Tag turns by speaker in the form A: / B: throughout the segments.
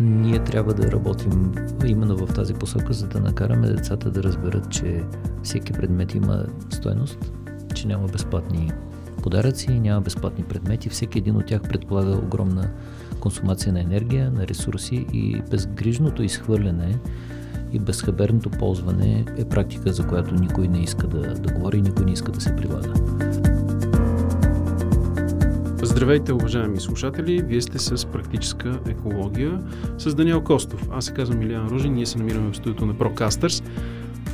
A: Ние трябва да работим именно в тази посока, за да накараме децата да разберат, че всеки предмет има стойност, че няма безплатни подаръци, няма безплатни предмети. Всеки един от тях предполага огромна консумация на енергия, на ресурси и безгрижното изхвърляне и безхаберното ползване е практика, за която никой не иска да, да говори никой не иска да се прилага.
B: Здравейте, уважаеми слушатели! Вие сте с практическа екология с Даниел Костов. Аз се казвам Илиан Ружин, ние се намираме в студиото на ProCasters.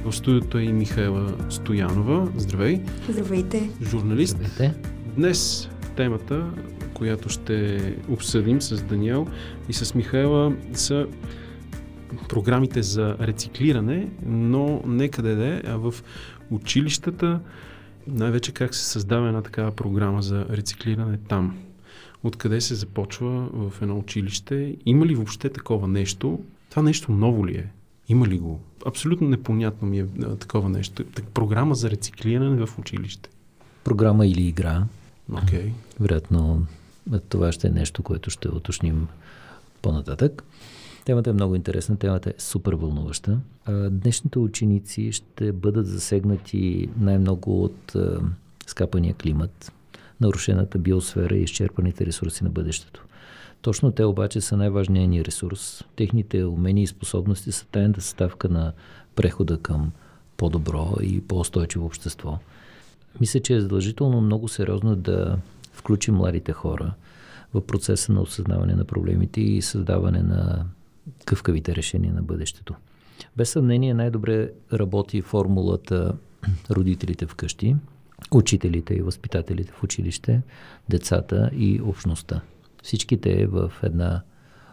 B: В студиото е и Михаела Стоянова. Здравей!
C: Здравейте!
B: Журналист.
A: Здравейте!
B: Днес темата, която ще обсъдим с Даниел и с Михаела са програмите за рециклиране, но не къде да е, а в училищата, най-вече как се създава една такава програма за рециклиране там. Откъде се започва в едно училище? Има ли въобще такова нещо? Това нещо ново ли е? Има ли го? Абсолютно непонятно ми е такова нещо. Так, програма за рециклиране в училище.
A: Програма или игра.
B: Okay.
A: Вероятно, това ще е нещо, което ще уточним по-нататък. Темата е много интересна, темата е супер вълнуваща. Днешните ученици ще бъдат засегнати най-много от скапания климат, нарушената биосфера и изчерпаните ресурси на бъдещето. Точно те обаче са най-важният ни ресурс. Техните умения и способности са тайната съставка на прехода към по-добро и по-устойчиво общество. Мисля, че е задължително много сериозно да включим младите хора в процеса на осъзнаване на проблемите и създаване на къвкавите решения на бъдещето. Без съмнение най-добре работи формулата родителите вкъщи, учителите и възпитателите в училище, децата и общността. Всичките в една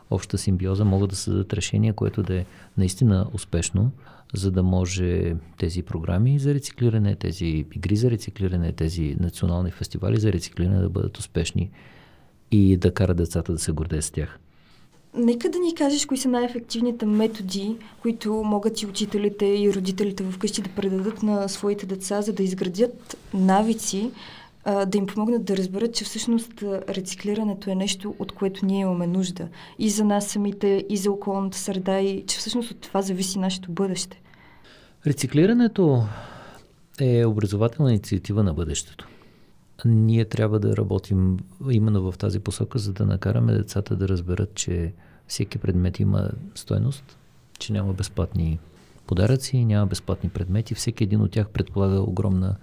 A: обща симбиоза могат да създадат решение, което да е наистина успешно, за да може тези програми за рециклиране, тези игри за рециклиране, тези национални фестивали за рециклиране да бъдат успешни и да карат децата да се гордеят с тях.
C: Нека да ни кажеш кои са най-ефективните методи, които могат и учителите и родителите вкъщи да предадат на своите деца, за да изградят навици, да им помогнат да разберат, че всъщност рециклирането е нещо, от което ние имаме нужда. И за нас самите, и за околната среда, и че всъщност от това зависи нашето бъдеще.
A: Рециклирането е образователна инициатива на бъдещето. Ние трябва да работим именно в тази посока, за да накараме децата да разберат, че всеки предмет има стойност, че няма безплатни подаръци, няма безплатни предмети. Всеки един от тях предполага огромна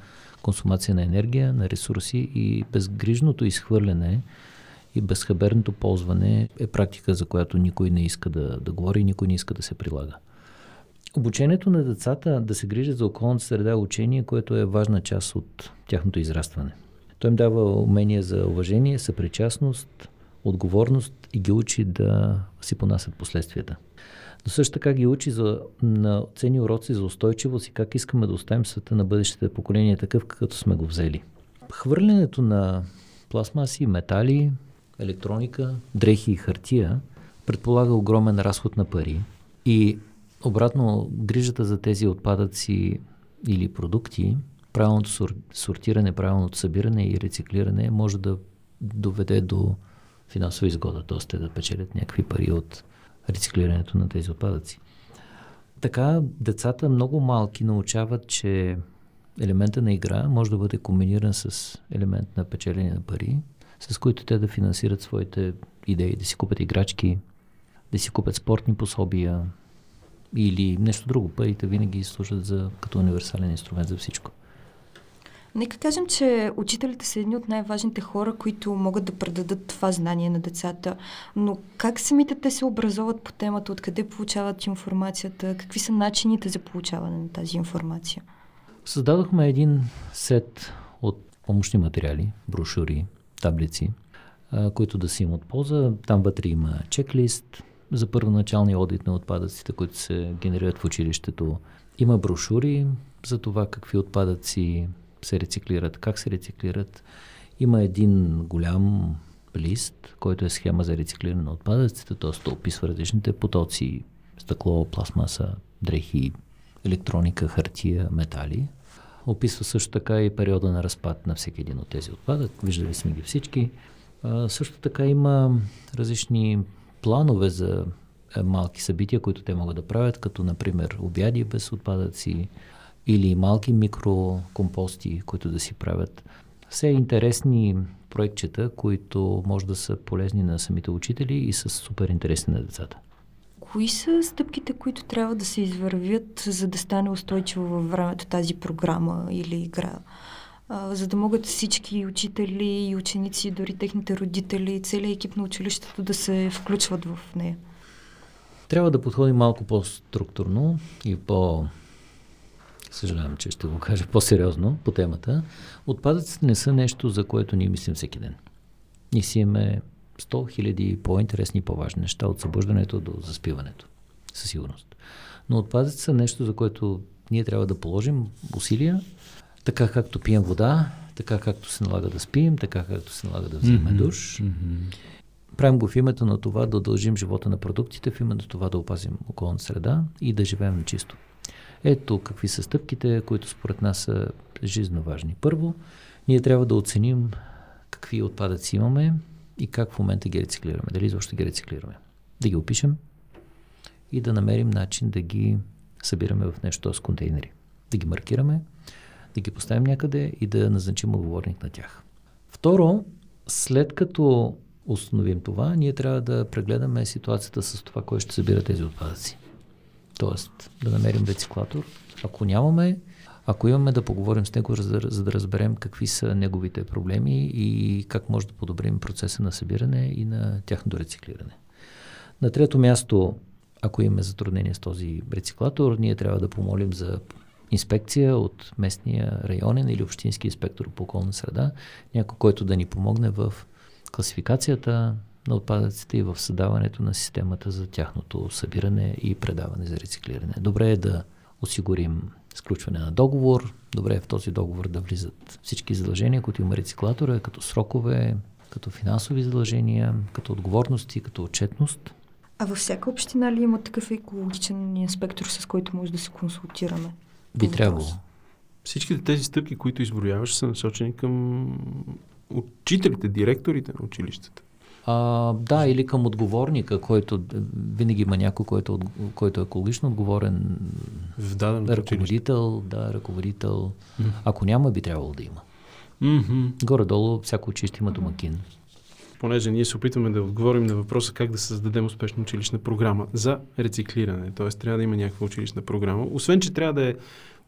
A: консумация на енергия, на ресурси и безгрижното изхвърляне и безхаберното ползване е практика, за която никой не иска да, да говори никой не иска да се прилага. Обучението на децата да се грижат за околната среда е учение, което е важна част от тяхното израстване. Той им дава умения за уважение, съпричастност, отговорност и ги учи да си понасят последствията. Но също така ги учи за, на ценни уроци за устойчивост и как искаме да оставим света на бъдещите поколения такъв, какъвто сме го взели. Хвърлянето на пластмаси, метали, електроника, дрехи и хартия предполага огромен разход на пари и обратно грижата за тези отпадъци или продукти, правилното сортиране, правилното събиране и рециклиране може да доведе до финансова изгода, т.е. те да печелят някакви пари от рециклирането на тези отпадъци. Така децата много малки научават, че елемента на игра може да бъде комбиниран с елемент на печелене на пари, с които те да финансират своите идеи, да си купят играчки, да си купят спортни пособия или нещо друго. Парите винаги служат за, като универсален инструмент за всичко.
C: Нека кажем, че учителите са едни от най-важните хора, които могат да предадат това знание на децата. Но как самите те се образоват по темата? Откъде получават информацията? Какви са начините за получаване на тази информация?
A: Създадохме един сет от помощни материали, брошури, таблици, които да си имат полза. Там вътре има чеклист за първоначалния одит на отпадъците, които се генерират в училището. Има брошури за това какви отпадъци се рециклират, как се рециклират. Има един голям лист, който е схема за рециклиране на отпадъците, т.е. описва различните потоци, стъкло, пластмаса, дрехи, електроника, хартия, метали. Описва също така и периода на разпад на всеки един от тези отпадък. Виждали сме ги всички. А, също така има различни планове за малки събития, които те могат да правят, като например обяди без отпадъци или малки микрокомпости, които да си правят. Все интересни проектчета, които може да са полезни на самите учители и са супер интересни на децата.
C: Кои са стъпките, които трябва да се извървят, за да стане устойчиво във времето тази програма или игра? За да могат всички учители и ученици, дори техните родители, целият екип на училището да се включват в нея?
A: Трябва да подходим малко по-структурно и по- съжалявам, че ще го кажа по-сериозно по темата. Отпадъците не са нещо, за което ние мислим всеки ден. Ние си имаме 100 хиляди по-интересни и по-важни неща от събуждането до заспиването. Със сигурност. Но отпадъците са нещо, за което ние трябва да положим усилия, така както пием вода, така както се налага да спим, така както се налага да вземем mm-hmm. душ. Mm-hmm. Правим го в името на това да удължим живота на продуктите, в името на това да опазим околната среда и да живеем чисто. Ето какви са стъпките, които според нас са жизненно важни. Първо, ние трябва да оценим какви отпадъци имаме и как в момента ги рециклираме. Дали изобщо ги рециклираме. Да ги опишем и да намерим начин да ги събираме в нещо с контейнери. Да ги маркираме, да ги поставим някъде и да назначим отговорник на тях. Второ, след като установим това, ние трябва да прегледаме ситуацията с това, кой ще събира тези отпадъци. Тоест да намерим рециклатор. Ако нямаме, ако имаме да поговорим с него, за, за да разберем какви са неговите проблеми и как може да подобрим процеса на събиране и на тяхното рециклиране. На трето място, ако имаме затруднение с този рециклатор, ние трябва да помолим за инспекция от местния районен или общински инспектор по околна среда, някой, който да ни помогне в класификацията на отпадъците и в създаването на системата за тяхното събиране и предаване за рециклиране. Добре е да осигурим сключване на договор, добре е в този договор да влизат всички задължения, които има рециклатора, като срокове, като финансови задължения, като отговорности, като отчетност.
C: А във всяка община ли има такъв екологичен инспектор, с който може да се консултираме?
A: Би трябвало.
B: Всичките тези стъпки, които изброяваш, са насочени към учителите, директорите на училищата.
A: А, да, или към отговорника, който винаги има някой, който, който е екологично отговорен.
B: В даден
A: ръководител, да, ръководител. Mm-hmm. Ако няма, би трябвало да има.
B: Mm-hmm.
A: Горе-долу всяко училище има домакин.
B: Понеже ние се опитваме да отговорим на въпроса как да създадем успешна училищна програма за рециклиране. Т.е. трябва да има някаква училищна програма. Освен, че трябва да е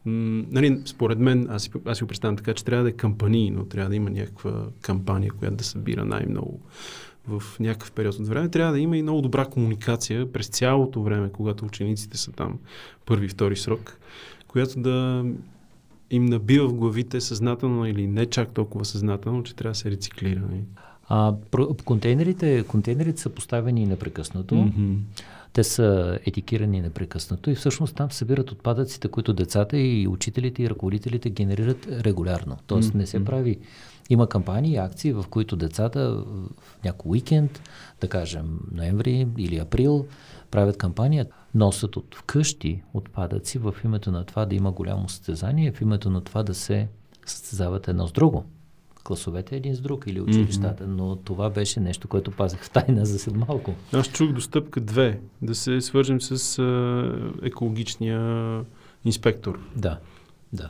B: нали, според мен, аз си, аз си го представям така, че трябва да е кампанийно, трябва да има някаква кампания, която да събира най-много в някакъв период от време, трябва да има и много добра комуникация през цялото време, когато учениците са там първи, втори срок, която да им набива в главите съзнателно или не чак толкова съзнателно, че трябва да се рециклира.
A: А, контейнерите, контейнерите са поставени непрекъснато. Mm-hmm. Те са етикирани непрекъснато и всъщност там събират отпадъците, които децата и учителите и ръководителите генерират регулярно. Тоест mm-hmm. не се прави има кампании акции, в които децата в някой уикенд, да кажем ноември или април, правят кампания, носят от вкъщи отпадъци в името на това да има голямо състезание, в името на това да се състезават едно с друго. Класовете един с друг или училищата, mm-hmm. но това беше нещо, което пазех в тайна за след малко.
B: Аз чух до стъпка две, да се свържем с а, екологичния инспектор.
A: Да. Да.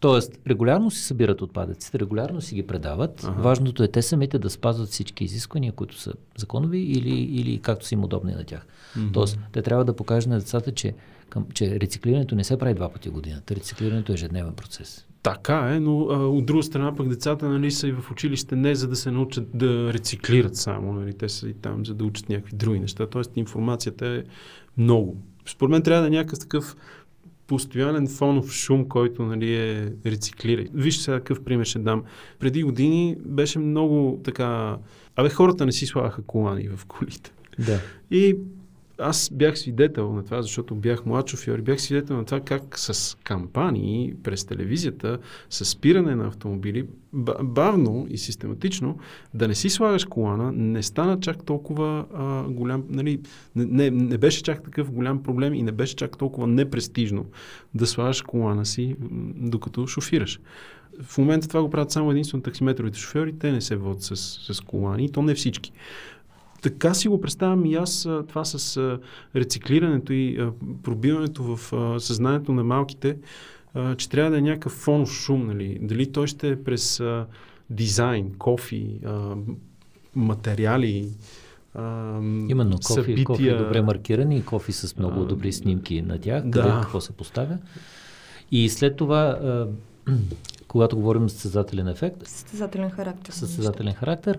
A: Тоест, регулярно си събират отпадъците, регулярно си ги предават. Ага. Важното е те самите да спазват всички изисквания, които са законови или, или както са им удобни на тях. Mm-hmm. Тоест, те трябва да покажат на децата, че, към, че рециклирането не се прави два пъти годината. Рециклирането е ежедневен процес.
B: Така е, но а, от друга страна пък децата нали, са и в училище не за да се научат да рециклират само. Нали, те са и там за да учат някакви други неща. Тоест информацията е много. Според мен трябва да е някакъв такъв постоянен фонов шум, който нали, е рециклира. Вижте сега какъв пример ще дам. Преди години беше много така... Абе, хората не си слагаха колани в колите.
A: Да.
B: И аз бях свидетел на това, защото бях млад шофьор. Бях свидетел на това как с кампании през телевизията, с спиране на автомобили, бавно и систематично, да не си слагаш колана, не стана чак толкова а, голям, нали, не, не беше чак такъв голям проблем и не беше чак толкова непрестижно да слагаш колана си, докато шофираш. В момента това го правят само единствено таксиметровите шофьори, те не се водят с, с колани, то не всички така си го представям и аз това с рециклирането и пробиването в съзнанието на малките, че трябва да е някакъв фон шум, нали? Дали той ще е през дизайн, кофи, материали,
A: Именно, кофи, събития... кофи добре маркирани и кофи с много добри снимки на тях, къде да. какво се поставя. И след това, когато говорим за състезателен ефект,
C: състезателен характер,
A: състезателен характер,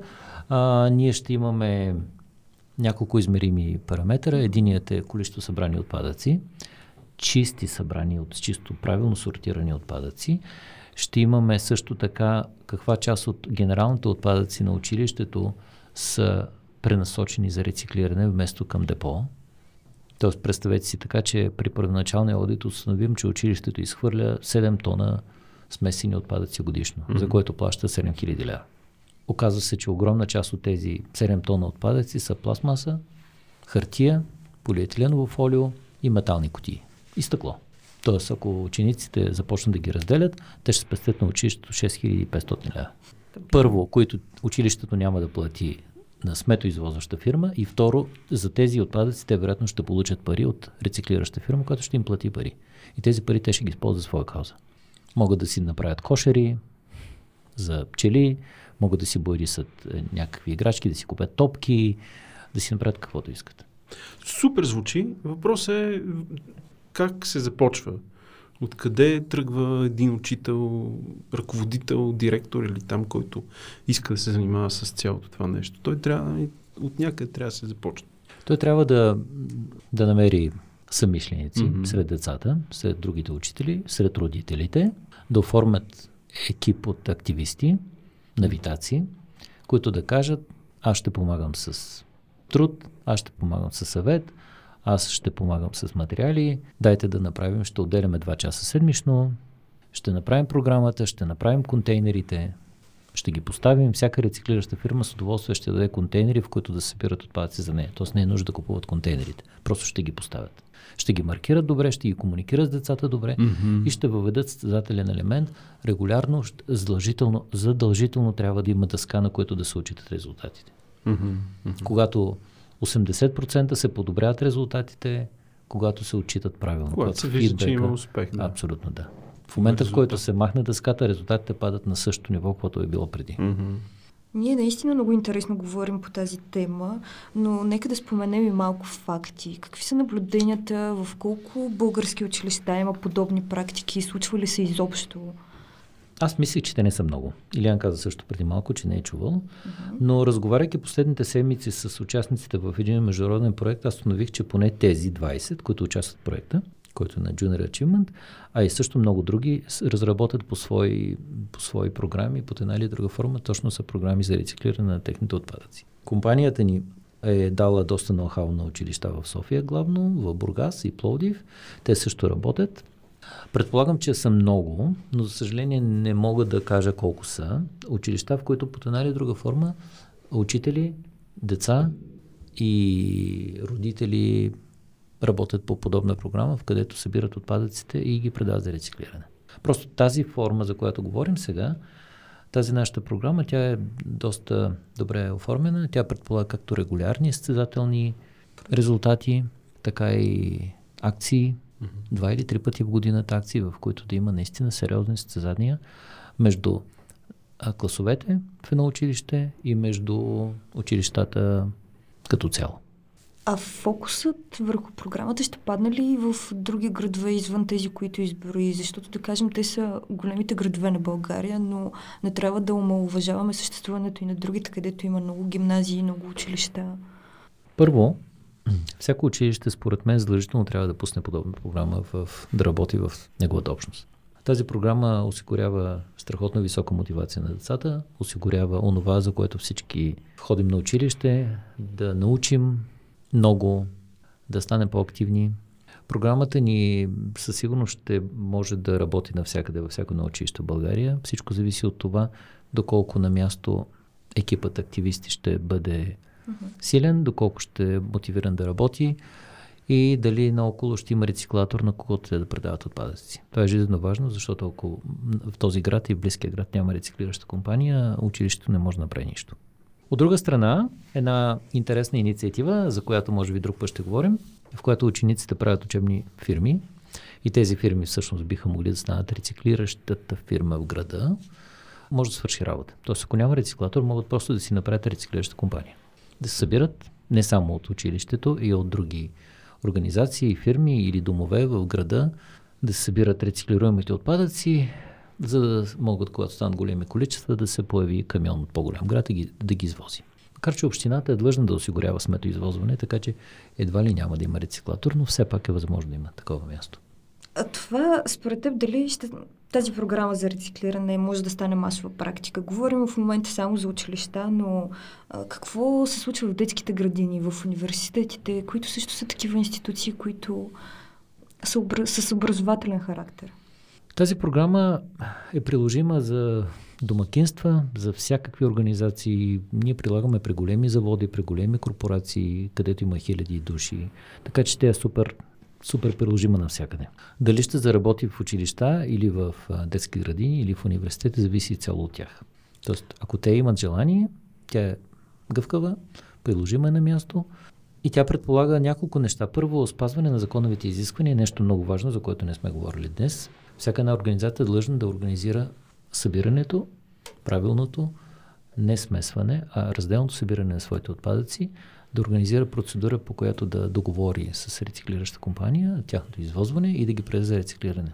A: а, ние ще имаме няколко измерими параметъра. Единият е количество събрани отпадъци, чисти събрани от чисто правилно сортирани отпадъци. Ще имаме също така каква част от генералните отпадъци на училището са пренасочени за рециклиране вместо към депо. Тоест, представете си така, че при първоначалния аудит установим, че училището изхвърля 7 тона смесени отпадъци годишно, mm-hmm. за което плаща 7000 лева. Оказва се, че огромна част от тези 7 тона отпадъци са пластмаса, хартия, полиетиленово фолио и метални кутии и стъкло. Тоест, ако учениците започнат да ги разделят, те ще спестят на училището 6500 лева. Първо, които училището няма да плати на сметоизвозваща фирма и второ, за тези отпадъци те вероятно ще получат пари от рециклираща фирма, която ще им плати пари. И тези пари те ще ги използват за своя кауза. Могат да си направят кошери за пчели, могат да си боядисат е, някакви играчки, да си купят топки, да си направят каквото искат.
B: Супер звучи. Въпросът е как се започва Откъде тръгва един учител, ръководител, директор или там, който иска да се занимава с цялото това нещо? Той трябва, от някъде трябва да се започне.
A: Той трябва да, да намери съмишленици mm-hmm. сред децата, сред другите учители, сред родителите, да оформят екип от активисти, навитаци, които да кажат, аз ще помагам с труд, аз ще помагам с съвет, аз ще помагам с материали, дайте да направим, ще отделяме 2 часа седмично, ще направим програмата, ще направим контейнерите, ще ги поставим. Всяка рециклираща фирма с удоволствие ще даде контейнери, в които да се събират отпадъци за нея. Тоест не е нужда да купуват контейнерите. Просто ще ги поставят. Ще ги маркират добре, ще ги комуникират с децата добре mm-hmm. и ще въведат състезателен елемент. Регулярно, задължително, задължително трябва да има дъска, на което да се учитат резултатите. Mm-hmm. Когато 80% се подобряват резултатите, когато се отчитат правилно.
B: Когато се вижда, че има успех. Да.
A: Абсолютно да. В момента, в който се махне дъската, резултатите падат на същото ниво, което е било преди.
B: Mm-hmm.
C: Ние наистина много интересно говорим по тази тема, но нека да споменем и малко факти. Какви са наблюденията, в колко български училища има подобни практики, случва ли се изобщо?
A: Аз мислих, че те не са много. Илиан каза също преди малко, че не е чувал. Uh-huh. Но разговаряйки последните седмици с участниците в един международен проект, аз установих, че поне тези 20, които участват в проекта, който е на Junior Achievement, а и също много други, разработят по свои, по свои програми, под една или друга форма, точно са програми за рециклиране на техните отпадъци. Компанията ни е дала доста ноу-хау на училища в София главно, в Бургас и Пловдив. Те също работят. Предполагам, че са много, но за съжаление не мога да кажа колко са. Училища, в които по една или друга форма учители, деца и родители работят по подобна програма, в където събират отпадъците и ги предават за рециклиране. Просто тази форма, за която говорим сега, тази нашата програма, тя е доста добре оформена. Тя предполага както регулярни състезателни резултати, така и акции, Два или три пъти в годината акции, в които да има наистина сериозни състезания между класовете в едно училище и между училищата като цяло.
C: А фокусът върху програмата ще падне ли в други градове извън тези, които изброи? Защото, да кажем, те са големите градове на България, но не трябва да омалуважаваме съществуването и на другите, където има много гимназии, много училища.
A: Първо, всяко училище, според мен, задължително трябва да пусне подобна програма в, да работи в неговата общност. Тази програма осигурява страхотно висока мотивация на децата, осигурява онова, за което всички ходим на училище, да научим много, да станем по-активни. Програмата ни със сигурност ще може да работи навсякъде, във всяко на училище в България. Всичко зависи от това, доколко на място екипът активисти ще бъде силен, доколко ще е мотивиран да работи и дали наоколо ще има рециклатор, на когото те да предават отпадъци. Това е жизненно важно, защото ако в този град и в близкия град няма рециклираща компания, училището не може да направи нищо. От друга страна, една интересна инициатива, за която може би друг път ще говорим, в която учениците правят учебни фирми и тези фирми всъщност биха могли да станат рециклиращата фирма в града, може да свърши работа. Тоест, ако няма рециклатор, могат просто да си направят рециклираща компания. Да се събират не само от училището и от други организации, фирми или домове в града, да се събират рециклируемите отпадъци, за да могат, когато станат големи количества, да се появи камион от по-голям град и ги, да ги извози. Макар, че общината е длъжна да осигурява сметоизвозване, така че едва ли няма да има рециклатор, но все пак е възможно да има такова място.
C: А това, според теб, дали ще, тази програма за рециклиране може да стане масова практика? Говорим в момента само за училища, но а, какво се случва в детските градини, в университетите, които също са такива институции, които са с образователен характер?
A: Тази програма е приложима за домакинства, за всякакви организации. Ние прилагаме при големи заводи, при големи корпорации, където има хиляди души. Така че тя е супер, супер приложима навсякъде. Дали ще заработи в училища или в детски градини или в университети, зависи цяло от тях. Тоест, ако те имат желание, тя е гъвкава, приложима е на място и тя предполага няколко неща. Първо, спазване на законовите изисквания е нещо много важно, за което не сме говорили днес. Всяка една организация е длъжна да организира събирането, правилното, не смесване, а разделното събиране на своите отпадъци, да организира процедура, по която да договори с рециклираща компания тяхното извозване и да ги предаде за рециклиране.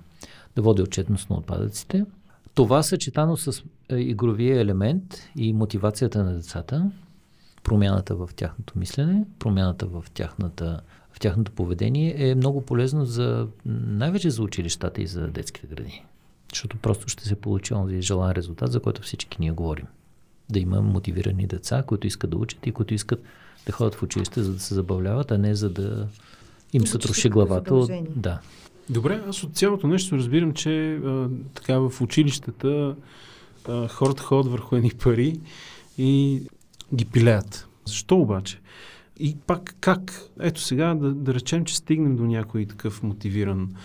A: Да води отчетност на отпадъците. Това съчетано с е, игровия елемент и мотивацията на децата, промяната в тяхното мислене, промяната в, тяхната, в тяхното поведение е много полезно за най-вече за училищата и за детските градини. Защото просто ще се получи онзи желан резултат, за който всички ние говорим. Да има мотивирани деца, които искат да учат и които искат да ходят в училище, за да се забавляват, а не за да им се троши главата. От... Да.
B: Добре, аз от цялото нещо разбирам, че а, така в училищата а, хората ходят върху едни пари и ги пилеят. Защо обаче? И пак как? Ето сега да, да речем, че стигнем до някой такъв мотивиран,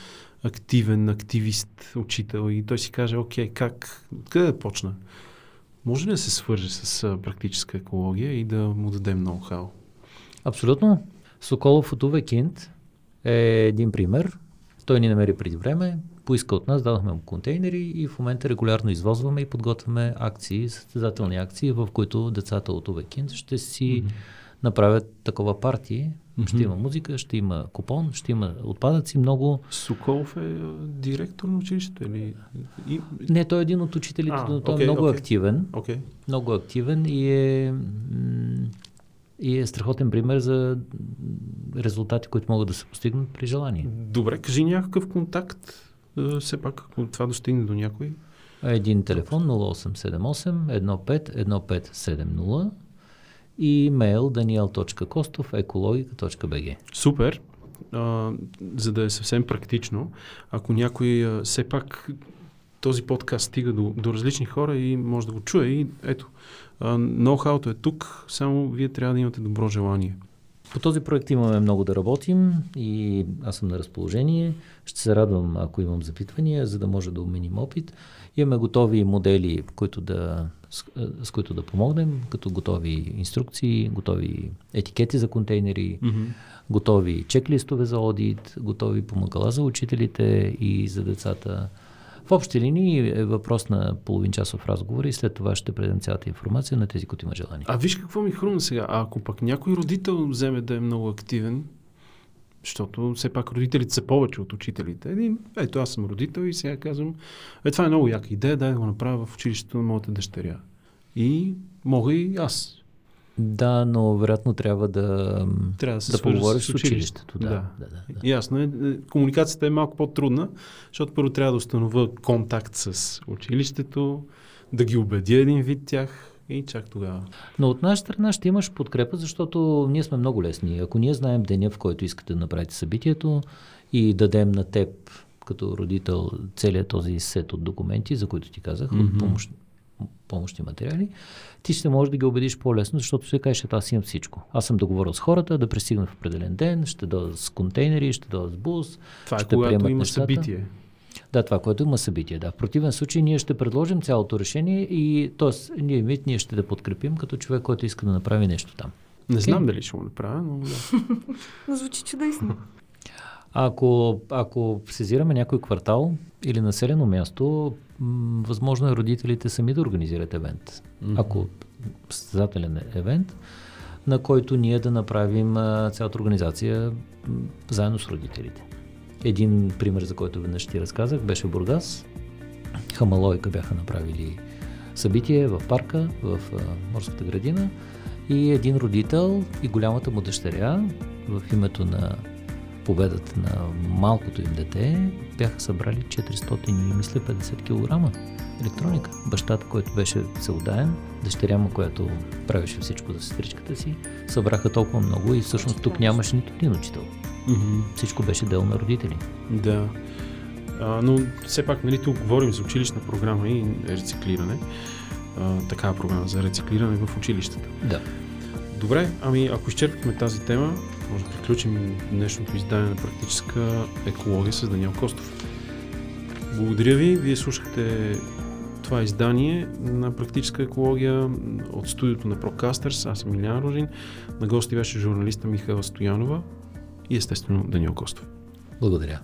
B: активен, активист, учител и той си каже, окей, как, къде да почна? Може ли да се свърже с практическа екология и да му дадем ноу-хау?
A: Абсолютно. Соколов от Увекинт е един пример. Той ни намери преди време, поиска от нас, дадохме му контейнери и в момента регулярно извозваме и подготвяме акции, състезателни акции, в които децата от Увекин ще си mm-hmm. Направят такова парти. Mm-hmm. Ще има музика, ще има купон, ще има отпадъци, много...
B: Соколов е директор на училището или...
A: И... Не, той е един от учителите, а, но той okay, е много okay. активен.
B: Okay.
A: Много активен и е... И е страхотен пример за резултати, които могат да се постигнат при желание.
B: Добре, кажи някакъв контакт все пак, ако това достигне до някой.
A: Един телефон 0878 15 1570 и имейл daniel.kostov ekologika.bg
B: Супер! А, за да е съвсем практично, ако някой а, все пак този подкаст стига до, до различни хора и може да го чуе и ето, ноу-хауто е тук, само вие трябва да имате добро желание.
A: По този проект имаме много да работим и аз съм на разположение. Ще се радвам, ако имам запитвания, за да може да обменим опит. Имаме готови модели, които да, с, с които да помогнем, като готови инструкции, готови етикети за контейнери, mm-hmm. готови чеклистове за одит, готови помагала за учителите и за децата. В общи линии е въпрос на половин часов разговор и след това ще предам цялата информация на тези, които има желание.
B: А виж какво ми хрумна сега. А ако пък някой родител вземе да е много активен, защото все пак родителите са повече от учителите. Един, ето аз съм родител и сега казвам, е това е много яка идея, дай да го направя в училището на моята дъщеря. И мога и аз.
A: Да, но вероятно трябва да,
B: трябва да, се
A: да поговориш с училището. Да, да. Да,
B: да, да. Ясно е. Комуникацията е малко по-трудна, защото първо трябва да установя контакт с училището, да ги убедя един вид тях и чак тогава.
A: Но от наша страна ще имаш подкрепа, защото ние сме много лесни. Ако ние знаем деня, в който искате да направите събитието и дадем на теб като родител целият този сет от документи, за които ти казах, mm-hmm. от помощ, помощни материали, ти ще можеш да ги убедиш по-лесно, защото ще кажеш, аз имам всичко. Аз съм договорил с хората да пристигна в определен ден, ще дойда с контейнери, ще дойда с бус.
B: Това е
A: ще
B: когато има нещата. събитие.
A: Да, това, което има събитие. Да. В противен случай ние ще предложим цялото решение и т.е. ние, ние ще да подкрепим като човек, който иска да направи нещо там.
B: Не знам okay. дали ще го направя, но да.
C: звучи чудесно.
A: Ако, ако сезираме някой квартал или населено място, м- възможно е родителите сами да организират евент. Mm-hmm. Ако състезателен евент, на който ние да направим а, цялата организация м- заедно с родителите. Един пример, за който веднъж ти разказах, беше Бургас. Хамалойка бяха направили събитие в парка, в а, морската градина и един родител и голямата му дъщеря в името на победата на малкото им дете бяха събрали 400 и мисля 50 кг електроника. Бащата, който беше целодаен, дъщеря му, която правеше всичко за сестричката си, събраха толкова много и всъщност тук нямаше нито един учител. Mm-hmm. Всичко беше дело на родители.
B: Да. А, но все пак, нали, тук говорим за училищна програма и рециклиране. А, такава програма за рециклиране в училищата.
A: Да.
B: Добре, ами ако изчерпахме тази тема, може да приключим днешното издание на практическа екология с Даниел Костов. Благодаря ви. Вие слушахте това издание на практическа екология от студиото на Procasters. Аз съм Милян Рожин. На гости беше журналиста Михаила Стоянова и естествено Даниел Костов.
A: Благодаря.